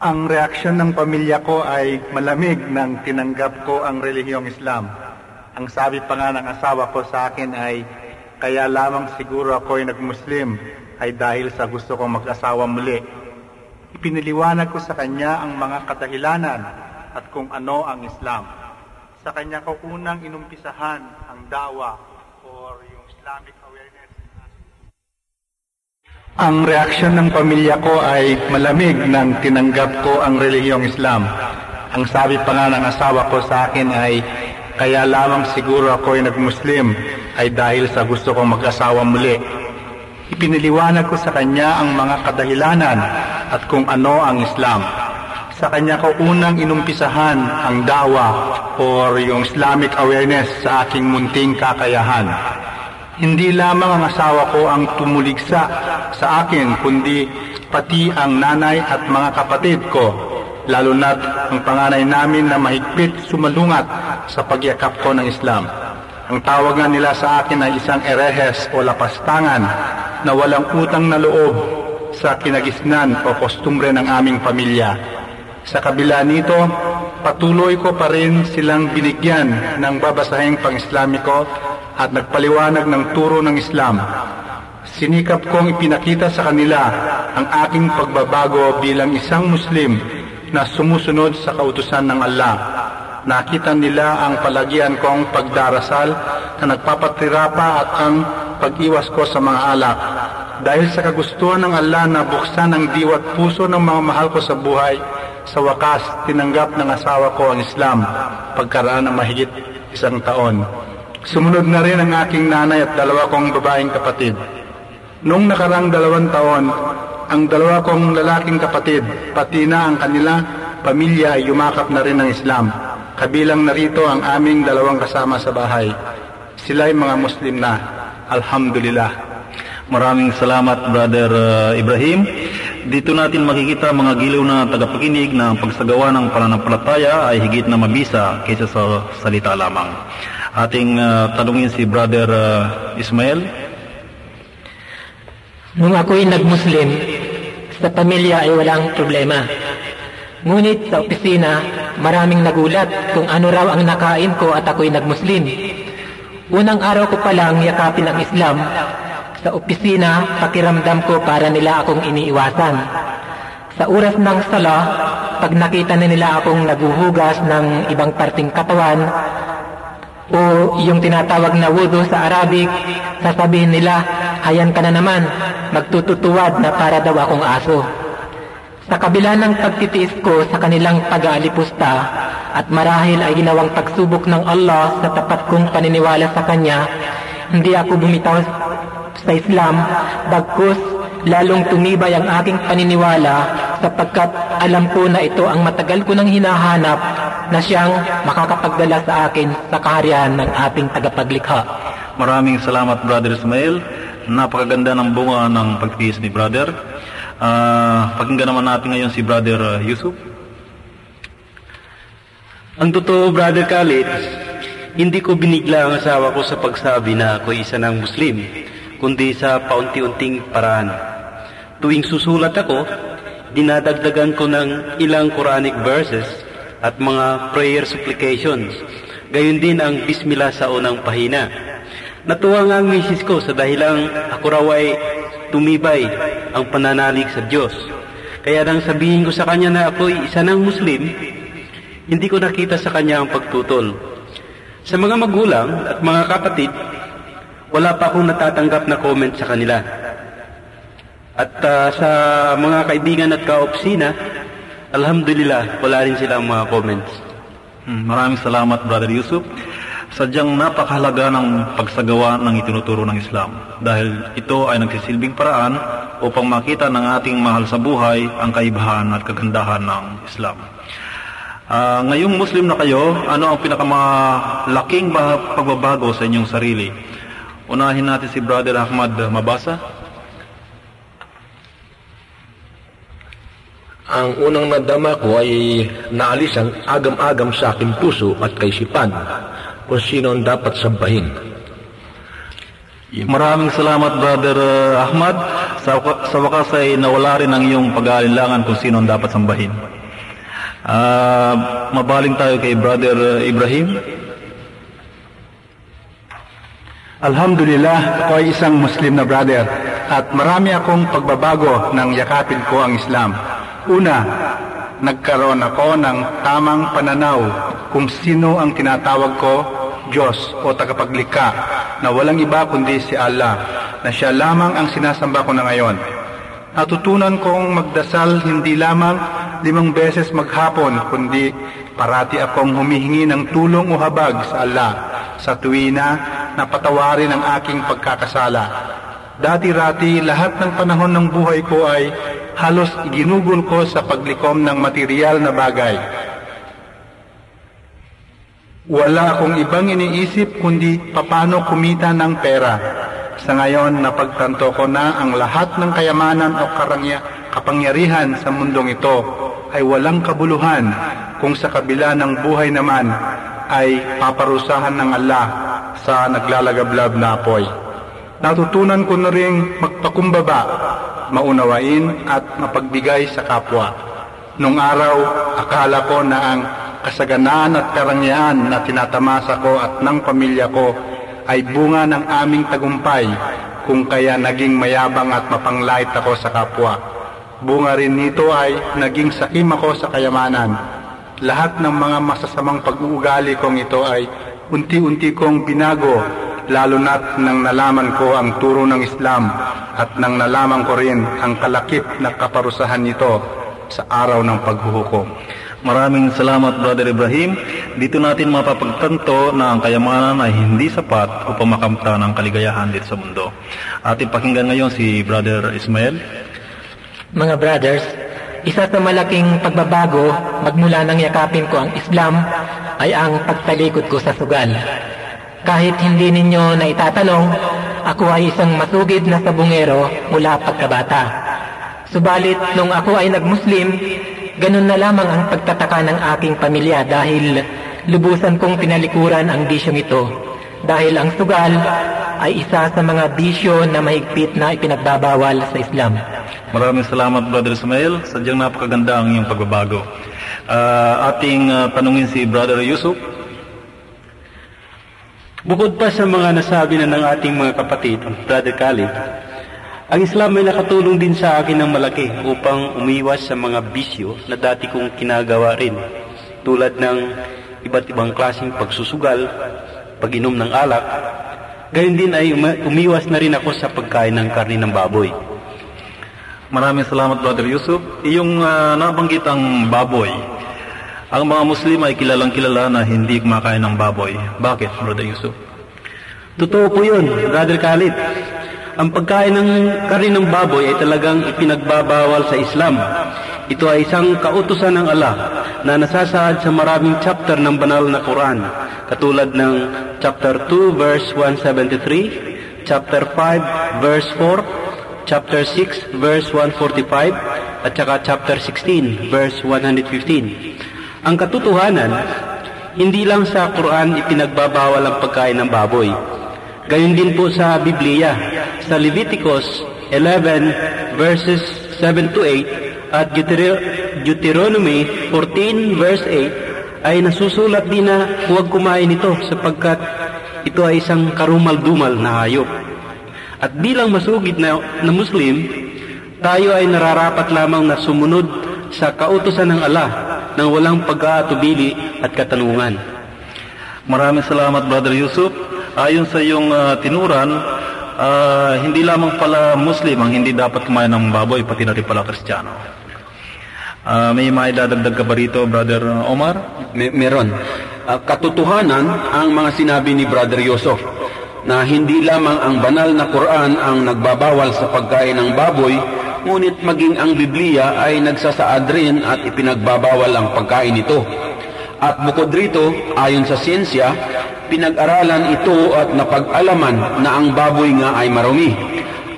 Ang reaksyon ng pamilya ko ay malamig nang tinanggap ko ang relihiyong Islam. Ang sabi pa nga ng asawa ko sa akin ay, kaya lamang siguro ako ay nagmuslim ay dahil sa gusto kong mag-asawa muli. Ipiniliwanag ko sa kanya ang mga kadahilanan at kung ano ang Islam. Sa kanya ko unang inumpisahan ang dawa or yung Islamic awareness. Ang reaksyon ng pamilya ko ay malamig nang tinanggap ko ang relihiyong Islam. Ang sabi pa nga ng asawa ko sa akin ay, kaya lamang siguro ako ay nagmuslim ay dahil sa gusto kong mag-asawa muli. Ipiniliwanag ko sa kanya ang mga kadahilanan at kung ano ang Islam. Sa kanya ko unang inumpisahan ang dawa or yung Islamic awareness sa aking munting kakayahan. Hindi lamang ang asawa ko ang tumuligsa sa akin, kundi pati ang nanay at mga kapatid ko, lalo na't ang panganay namin na mahigpit sumalungat sa pagyakap ko ng Islam. Ang tawag nga nila sa akin ay isang erehes o lapastangan na walang utang na loob sa kinagisnan o kostumbre ng aming pamilya. Sa kabila nito, patuloy ko pa rin silang binigyan ng babasahing pang-Islamiko at nagpaliwanag ng turo ng Islam. Sinikap kong ipinakita sa kanila ang aking pagbabago bilang isang Muslim na sumusunod sa kautusan ng Allah. Nakita nila ang palagian kong pagdarasal na nagpapatirapa at ang pag-iwas ko sa mga alak. Dahil sa kagustuhan ng Allah na buksan ang diwat puso ng mga mahal ko sa buhay, sa wakas, tinanggap ng asawa ko ang Islam pagkaraan ng mahigit isang taon. Sumunod na rin ang aking nanay at dalawa kong babaeng kapatid. Noong nakarang dalawang taon, ang dalawa kong lalaking kapatid, pati na ang kanila pamilya ay yumakap na rin ng Islam. Kabilang narito ang aming dalawang kasama sa bahay. Sila ay mga Muslim na. Alhamdulillah. Maraming salamat Brother uh, Ibrahim. Dito natin makikita mga giliw na tagapakinig na ang pagsagawa ng pananampalataya ay higit na mabisa kaysa sa salita lamang. Ating uh, tanungin si Brother uh, Ismael. Nung ako'y nagmuslim, sa pamilya ay walang problema. Ngunit sa opisina, maraming nagulat kung ano raw ang nakain ko at ako'y nagmuslim. Unang araw ko pa lang yakapin ang Islam, sa opisina, pakiramdam ko para nila akong iniiwasan. Sa oras ng sala, pag nakita na nila akong naguhugas ng ibang parting katawan, o yung tinatawag na wudu sa Arabic, sasabihin nila, hayan ka na naman, magtututuwad na para daw akong aso. Sa kabila ng pagtitiis ko sa kanilang pag-aalipusta at marahil ay ginawang pagsubok ng Allah sa tapat kong paniniwala sa Kanya, hindi ako bumitaw sa Islam, bagkus lalong tumibay ang aking paniniwala sapagkat alam ko na ito ang matagal ko nang hinahanap na siyang makakapagdala sa akin sa kaharian ng ating tagapaglikha. Maraming salamat Brother Ismail. Napakaganda ng bunga ng pagtiis ni Brother. Uh, pakinggan naman natin ngayon si Brother Yusuf. Ang totoo, Brother Khalid, hindi ko binigla ang asawa ko sa pagsabi na ako isa ng Muslim kundi sa paunti-unting paraan. Tuwing susulat ako, dinadagdagan ko ng ilang Quranic verses at mga prayer supplications. Gayon din ang bismillah sa unang pahina. Natuwa nga ang misis ko sa dahilang ako raw ay tumibay ang pananalig sa Diyos. Kaya nang sabihin ko sa kanya na ako'y isa ng Muslim, hindi ko nakita sa kanya ang pagtutol. Sa mga magulang at mga kapatid, wala pa akong natatanggap na comment sa kanila. At uh, sa mga kaibigan at kaopsina, alhamdulillah, wala rin silang mga comments. Hmm, Maraming salamat, Brother Yusuf. Sadyang napakahalaga ng pagsagawa ng itinuturo ng Islam dahil ito ay nagsisilbing paraan upang makita ng ating mahal sa buhay ang kaibahan at kagandahan ng Islam. Uh, ngayong Muslim na kayo, ano ang pinakamalaking pagbabago sa inyong sarili? Unahin natin si Brother Ahmad Mabasa. Ang unang nadama ko ay naalis ang agam-agam sa aking puso at kaisipan kung sino ang dapat sambahin. Maraming salamat, Brother uh, Ahmad. Sa, sa wakas ay nawala rin ang iyong pag-aalinlangan kung sino ang dapat sambahin. Uh, mabaling tayo kay Brother Ibrahim. Alhamdulillah, ako ay isang Muslim na brother at marami akong pagbabago nang yakapin ko ang Islam. Una, nagkaroon ako ng tamang pananaw kung sino ang tinatawag ko Diyos o tagapaglikha na walang iba kundi si Allah na siya lamang ang sinasamba ko na ngayon. Natutunan kong magdasal hindi lamang limang beses maghapon kundi parati akong humihingi ng tulong o habag sa Allah sa tuwina na patawarin ang aking pagkakasala. Dati-rati lahat ng panahon ng buhay ko ay halos iginugol ko sa paglikom ng material na bagay. Wala akong ibang iniisip kundi papano kumita ng pera. Sa ngayon, napagtanto ko na ang lahat ng kayamanan o karangya, kapangyarihan sa mundong ito ay walang kabuluhan kung sa kabila ng buhay naman ay paparusahan ng Allah sa naglalagablab na apoy. Natutunan ko na rin magpakumbaba, maunawain at mapagbigay sa kapwa. Nung araw, akala ko na ang kasaganaan at karangyaan na tinatamasa ko at ng pamilya ko ay bunga ng aming tagumpay kung kaya naging mayabang at mapanglait ako sa kapwa. Bunga rin nito ay naging sakim ako sa kayamanan. Lahat ng mga masasamang pag-uugali kong ito ay unti-unti kong binago lalo na't nang nalaman ko ang turo ng Islam at nang nalaman ko rin ang kalakip na kaparusahan nito sa araw ng paghuhukom. Maraming salamat Brother Ibrahim. Dito natin mapapagtanto na ang kayamanan ay hindi sapat upang makamta ng kaligayahan dito sa mundo. Ating pakinggan ngayon si Brother Ismael. Mga brothers, isa sa malaking pagbabago magmula nang yakapin ko ang Islam ay ang pagtalikod ko sa sugal. Kahit hindi ninyo na itatanong, ako ay isang masugid na sabungero mula pagkabata. Subalit, nung ako ay nagmuslim, ganun na lamang ang pagtataka ng aking pamilya dahil lubusan kong pinalikuran ang bisyong ito. Dahil ang sugal ay isa sa mga bisyo na mahigpit na ipinagbabawal sa Islam. Maraming salamat Brother Ismail. Sadyang napakaganda ang iyong pagbabago. Uh, ating uh, tanungin si Brother Yusuf. Bukod pa sa mga nasabi na ng ating mga kapatid, Brother Khalid, ang Islam ay nakatulong din sa akin ng malaki upang umiwas sa mga bisyo na dati kong kinagawa rin, tulad ng iba't ibang klaseng pagsusugal, pag-inom ng alak, gayon din ay umiwas na rin ako sa pagkain ng karni ng baboy. Maraming salamat Brother Yusuf. Iyong uh, nabanggit ang baboy. Ang mga Muslim ay kilalang kilala na hindi kumakain ng baboy. Bakit, Brother Yusuf? Totoo po yun, Brother Khalid. Ang pagkain ng karin ng baboy ay talagang ipinagbabawal sa Islam. Ito ay isang kautusan ng Allah na nasasaad sa maraming chapter ng banal na Quran, katulad ng chapter 2 verse 173, chapter 5 verse 4, chapter 6 verse 145, at saka chapter 16 verse 115. Ang katotohanan, hindi lang sa Quran ipinagbabawal ang pagkain ng baboy. Gayon din po sa Biblia. Sa Leviticus 11 verses 7 to 8 at Deuteronomy 14 verse 8 ay nasusulat din na huwag kumain ito sapagkat ito ay isang karumal-dumal na hayop. At bilang masugid na, na Muslim, tayo ay nararapat lamang na sumunod sa kautosan ng Allah nang walang pag-aatubili at katanungan. Maraming salamat Brother Yusuf. Ayon sa iyong uh, tinuran, uh, hindi lamang pala Muslim ang hindi dapat kumain ng baboy, pati na rin pala Kristiyano. Uh, may maidadagdag ka ba rito, Brother Omar? May, meron. Uh, katotohanan ang mga sinabi ni Brother Yusuf na hindi lamang ang banal na Quran ang nagbabawal sa pagkain ng baboy, ngunit maging ang Biblia ay nagsasaad rin at ipinagbabawal ang pagkain nito. At bukod rito, ayon sa siyensya, pinag-aralan ito at napag-alaman na ang baboy nga ay marumi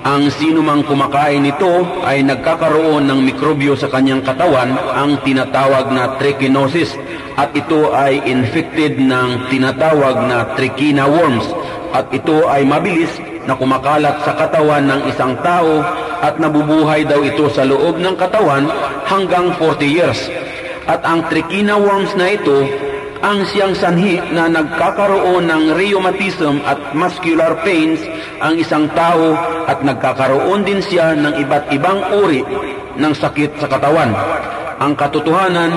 ang sino mang kumakain nito ay nagkakaroon ng mikrobyo sa kanyang katawan ang tinatawag na trichinosis at ito ay infected ng tinatawag na trichina worms at ito ay mabilis na kumakalat sa katawan ng isang tao at nabubuhay daw ito sa loob ng katawan hanggang 40 years. At ang trichina worms na ito ang siyang sanhi na nagkakaroon ng rheumatism at muscular pains ang isang tao at nagkakaroon din siya ng iba't ibang uri ng sakit sa katawan. Ang katotohanan,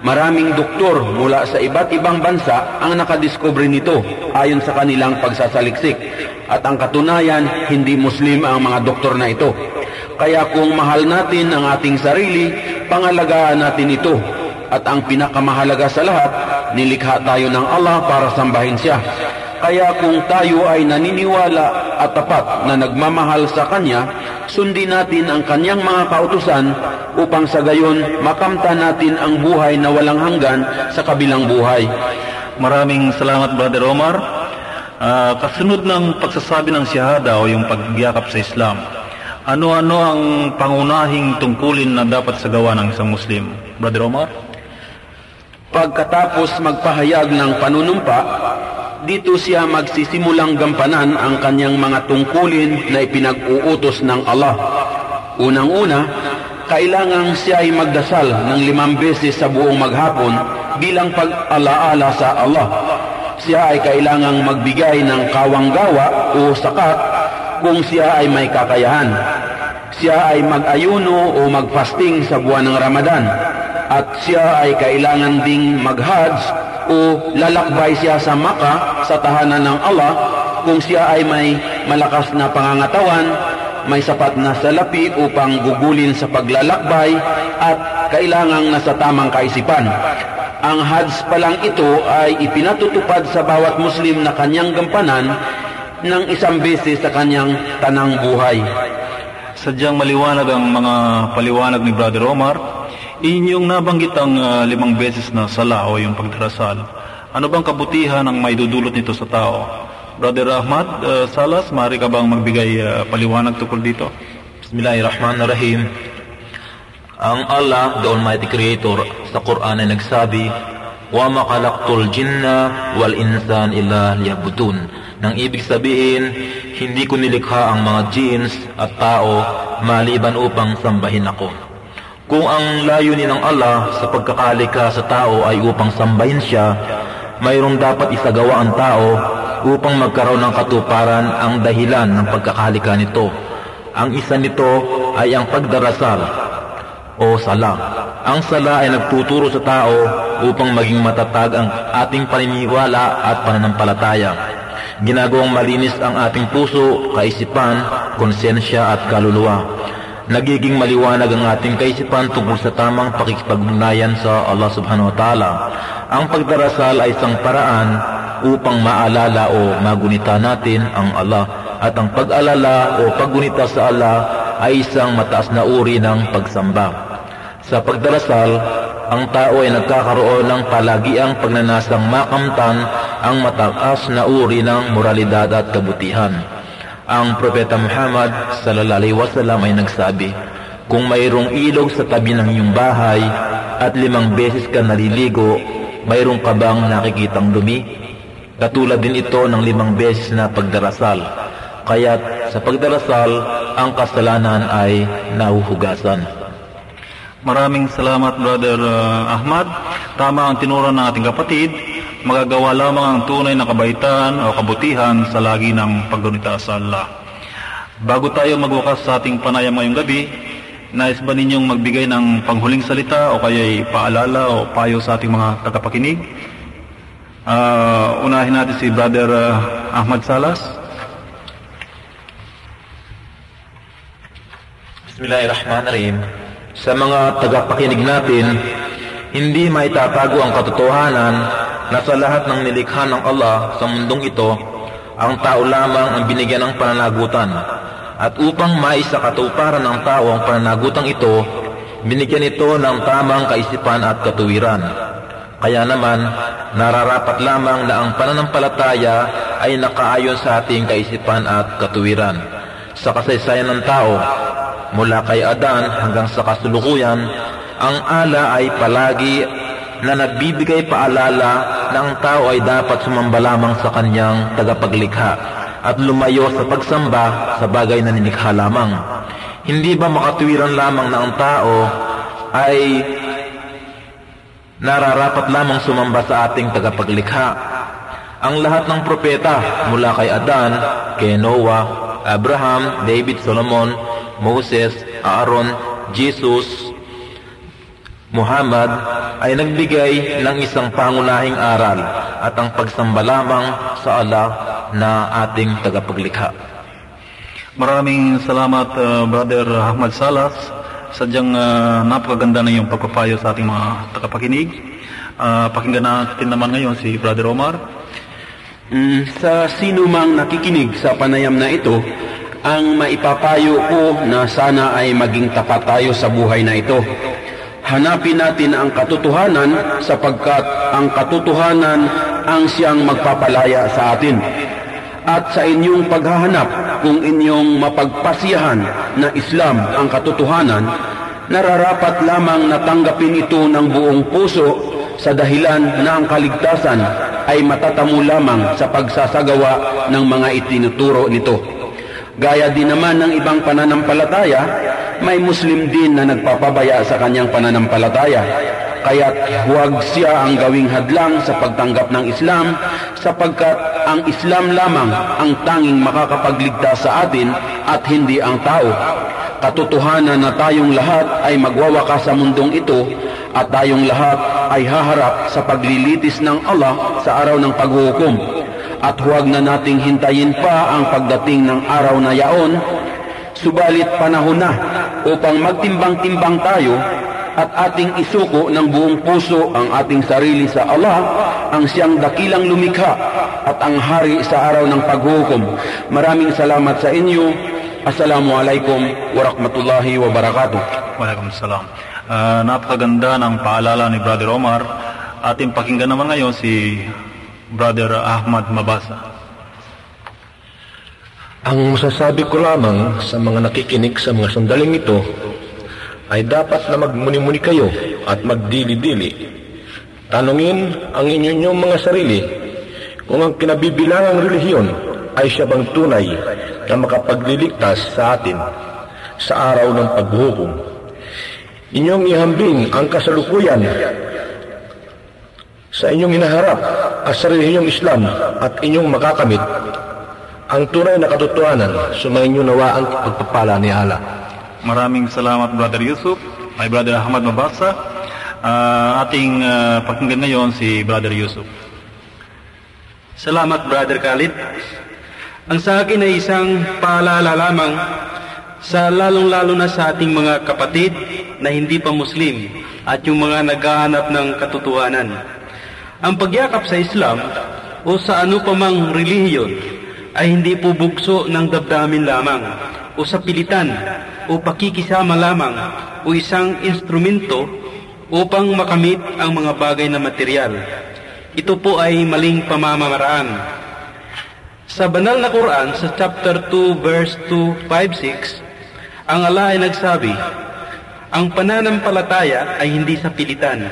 maraming doktor mula sa iba't ibang bansa ang nakadiscover nito ayon sa kanilang pagsasaliksik. At ang katunayan, hindi Muslim ang mga doktor na ito. Kaya kung mahal natin ang ating sarili, pangalagaan natin ito at ang pinakamahalaga sa lahat, nilikha tayo ng Allah para sambahin siya. Kaya kung tayo ay naniniwala at tapat na nagmamahal sa Kanya, sundin natin ang Kanyang mga kautusan upang sa gayon makamta natin ang buhay na walang hanggan sa kabilang buhay. Maraming salamat Brother Omar. Uh, kasunod ng pagsasabi ng siyahada o yung pagyakap sa Islam, ano-ano ang pangunahing tungkulin na dapat sa gawa ng isang Muslim? Brother Omar? Pagkatapos magpahayag ng panunumpa, dito siya magsisimulang gampanan ang kanyang mga tungkulin na ipinag-uutos ng Allah. Unang-una, kailangang siya ay magdasal ng limang beses sa buong maghapon bilang pag-alaala sa Allah. Siya ay kailangang magbigay ng kawanggawa o sakat kung siya ay may kakayahan. Siya ay mag-ayuno o mag-fasting sa buwan ng Ramadan at siya ay kailangan ding mag-hajj o lalakbay siya sa Maka sa tahanan ng Allah kung siya ay may malakas na pangangatawan, may sapat na salapi upang gugulin sa paglalakbay at kailangang nasa tamang kaisipan. Ang Hajj pa lang ito ay ipinatutupad sa bawat Muslim na kanyang gampanan ng isang beses sa kanyang tanang buhay. Sadyang maliwanag ang mga paliwanag ni Brother Omar Inyong nabanggit ang uh, limang beses na sala o yung pagdarasal. Ano bang kabutihan ang may dudulot nito sa tao? Brother Ahmad uh, Salas, maaari ka bang magbigay uh, paliwanag tukol dito? Bismillahirrahmanirrahim. Ang Allah, the Almighty Creator, sa Quran ay nagsabi, Wa makalaktul jinna wal insan illa liyabudun. Nang ibig sabihin, hindi ko nilikha ang mga jinns at tao maliban upang sambahin ako. Kung ang layunin ng Allah sa pagkakalika sa tao ay upang sambahin siya, mayroong dapat isagawa ang tao upang magkaroon ng katuparan ang dahilan ng pagkakalika nito. Ang isa nito ay ang pagdarasal o sala. Ang sala ay nagtuturo sa tao upang maging matatag ang ating paniniwala at pananampalataya. Ginagawang malinis ang ating puso, kaisipan, konsensya at kaluluwa nagiging maliwanag ang ating kaisipan tungkol sa tamang pakikipagugnayan sa Allah subhanahu wa ta'ala. Ang pagdarasal ay isang paraan upang maalala o magunita natin ang Allah at ang pag-alala o paggunita sa Allah ay isang mataas na uri ng pagsamba. Sa pagdarasal, ang tao ay nagkakaroon ng palagiang pagnanasang makamtan ang mataas na uri ng moralidad at kabutihan. Ang Propeta Muhammad sallallahu alaihi wasallam ay nagsabi, Kung mayroong ilog sa tabi ng iyong bahay at limang beses ka naliligo, mayroong ka bang nakikitang dumi? Katulad din ito ng limang beses na pagdarasal. Kaya sa pagdarasal, ang kasalanan ay nahuhugasan. Maraming salamat Brother uh, Ahmad. Tama ang tinuran ng ating kapatid. Magagawa lamang ang tunay na kabaitan o kabutihan sa lagi ng paggunita sa Allah. Bago tayo magwakas sa ating panayam ngayong gabi, nais ba ninyong magbigay ng panghuling salita o kaya'y paalala o payo sa ating mga kakapakinig? Uh, unahin natin si Brother uh, Ahmad Salas. Bismillahirrahmanirrahim. Sa mga tagapakinig natin, hindi maitatago ang katotohanan na sa lahat ng nilikha ng Allah sa mundong ito, ang tao lamang ang binigyan ng pananagutan. At upang maisa katuparan ng tao ang pananagutang ito, binigyan ito ng tamang kaisipan at katuwiran. Kaya naman, nararapat lamang na ang pananampalataya ay nakaayon sa ating kaisipan at katuwiran. Sa kasaysayan ng tao, mula kay Adan hanggang sa kasulukuyan, ang ala ay palagi na nagbibigay paalala na ang tao ay dapat sumamba lamang sa kanyang tagapaglikha at lumayo sa pagsamba sa bagay na ninikha lamang. Hindi ba makatuwiran lamang na ang tao ay nararapat lamang sumamba sa ating tagapaglikha. Ang lahat ng propeta mula kay Adan, kay Noah, Abraham, David, Solomon, Moses, Aaron, Jesus, Muhammad ay nagbigay ng isang pangunahing aral at ang pagsamba lamang sa Allah na ating tagapaglikha. Maraming salamat uh, Brother Ahmad Salas Sadyang uh, napakaganda na yung pagpapayo sa ating mga tagapakinig. Uh, pakinggan natin naman ngayon si Brother Omar. Mm, sa sino mang nakikinig sa panayam na ito, ang maipapayo ko na sana ay maging tapat tayo sa buhay na ito. Hanapin natin ang katotohanan sapagkat ang katotohanan ang siyang magpapalaya sa atin. At sa inyong paghahanap kung inyong mapagpasiyahan na Islam ang katotohanan, nararapat lamang natanggapin ito ng buong puso sa dahilan na ang kaligtasan ay matatamo lamang sa pagsasagawa ng mga itinuturo nito. Gaya din naman ng ibang pananampalataya, may Muslim din na nagpapabaya sa kanyang pananampalataya Kaya't huwag siya ang gawing hadlang sa pagtanggap ng Islam sapagkat ang Islam lamang ang tanging makakapagligtas sa atin at hindi ang tao. Katotohanan na tayong lahat ay magwawakas sa mundong ito at tayong lahat ay haharap sa paglilitis ng Allah sa araw ng paghuhukom. At huwag na nating hintayin pa ang pagdating ng araw na yaon, subalit panahon na upang magtimbang-timbang tayo at ating isuko ng buong puso ang ating sarili sa Allah, ang siyang dakilang lumikha at ang hari sa araw ng paghukom. Maraming salamat sa inyo. Assalamualaikum warahmatullahi wabarakatuh. Waalaikumsalam. Uh, napakaganda ng paalala ni Brother Omar. Ating pakinggan naman ngayon si Brother Ahmad Mabasa. Ang masasabi ko lamang sa mga nakikinig sa mga sandaling ito ay dapat na magmuni-muni kayo at magdili-dili. Tanungin ang inyong mga sarili kung ang kinabibilangang relihiyon ay siya bang tunay na makapagliligtas sa atin sa araw ng paghuhukom. Inyong ihambing ang kasalukuyan sa inyong hinaharap at sa relihiyong Islam at inyong makakamit ang tunay na katotohanan sumayin nawa ang pagpapala ni Allah. Maraming salamat Brother Yusuf, my Brother Ahmad Mabasa. Uh, ating uh, pakinggan ngayon si Brother Yusuf. Salamat Brother Khalid. Ang sa akin ay isang paalala lamang sa lalong-lalo na sa ating mga kapatid na hindi pa Muslim at yung mga naghahanap ng katotohanan. Ang pagyakap sa Islam o sa ano pa mang relihiyon ay hindi po bugso ng dabdamin lamang o sa pilitan o pakikisama lamang o isang instrumento upang makamit ang mga bagay na material. Ito po ay maling pamamaraan. Sa banal na Quran, sa chapter 2, verse 2, 5, 6, ang Allah ay nagsabi, ang pananampalataya ay hindi sa pilitan.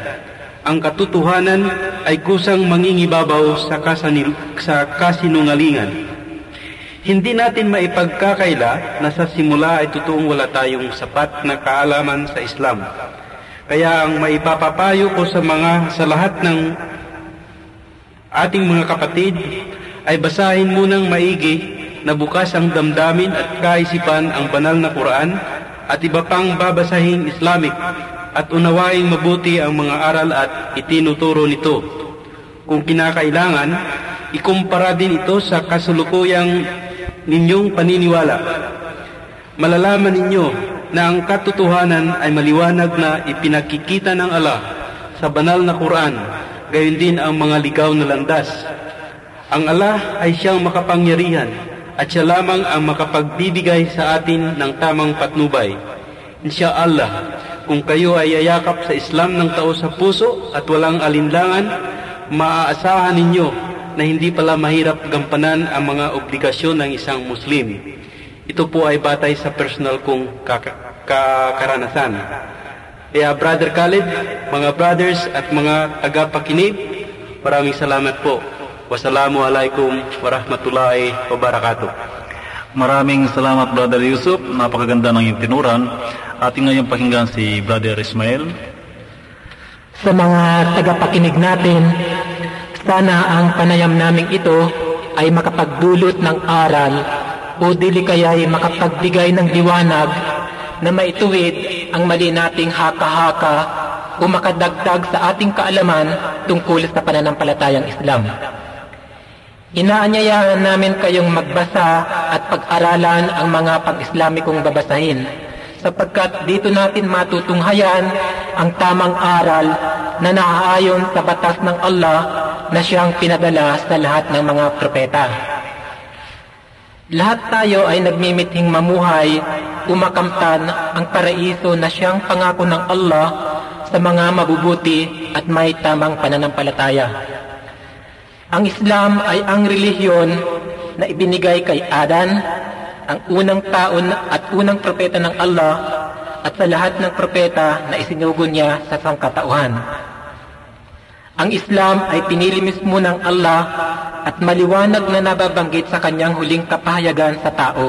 Ang katotohanan ay kusang mangingibabaw sa, kasanil, sa kasinungalingan. Hindi natin maipagkakaila na sa simula ay totoong wala tayong sapat na kaalaman sa Islam. Kaya ang maipapapayo ko sa mga sa lahat ng ating mga kapatid ay basahin munang maigi na bukas ang damdamin at kaisipan ang banal na Quran at iba pang babasahing Islamic at unawaing mabuti ang mga aral at itinuturo nito. Kung kinakailangan, ikumpara din ito sa kasulukuyang ninyong paniniwala. Malalaman ninyo na ang katotohanan ay maliwanag na ipinakikita ng Allah sa banal na Quran, gayon din ang mga ligaw na landas. Ang Allah ay siyang makapangyarihan at siya lamang ang makapagbibigay sa atin ng tamang patnubay. Insya Allah, kung kayo ay ayakap sa Islam ng tao sa puso at walang alinlangan, maaasahan ninyo na hindi pala mahirap gampanan ang mga obligasyon ng isang Muslim. Ito po ay batay sa personal kong karanasan. Kaya Brother Khalid, mga brothers at mga tagapakinig, maraming salamat po. Wassalamualaikum warahmatullahi wabarakatuh. Maraming salamat Brother Yusuf. Napakaganda ng iyong tinuran. Ating ngayon pakinggan si Brother Ismail. Sa mga tagapakinig natin, sana ang panayam naming ito ay makapagdulot ng aral o dili kaya ay makapagbigay ng liwanag na maituwid ang mali nating haka-haka o makadagdag sa ating kaalaman tungkol sa pananampalatayang Islam. Inaanyayahan namin kayong magbasa at pag-aralan ang mga pag-Islamikong babasahin sapagkat dito natin matutunghayan ang tamang aral na naaayon sa batas ng Allah na siyang pinadala sa lahat ng mga propeta. Lahat tayo ay nagmimithing mamuhay, umakamtan ang paraiso na siyang pangako ng Allah sa mga mabubuti at may tamang pananampalataya. Ang Islam ay ang relihiyon na ibinigay kay Adan, ang unang taon at unang propeta ng Allah at sa lahat ng propeta na isinugo niya sa sangkatauhan. Ang Islam ay pinili mismo ng Allah at maliwanag na nababanggit sa kanyang huling kapahayagan sa tao.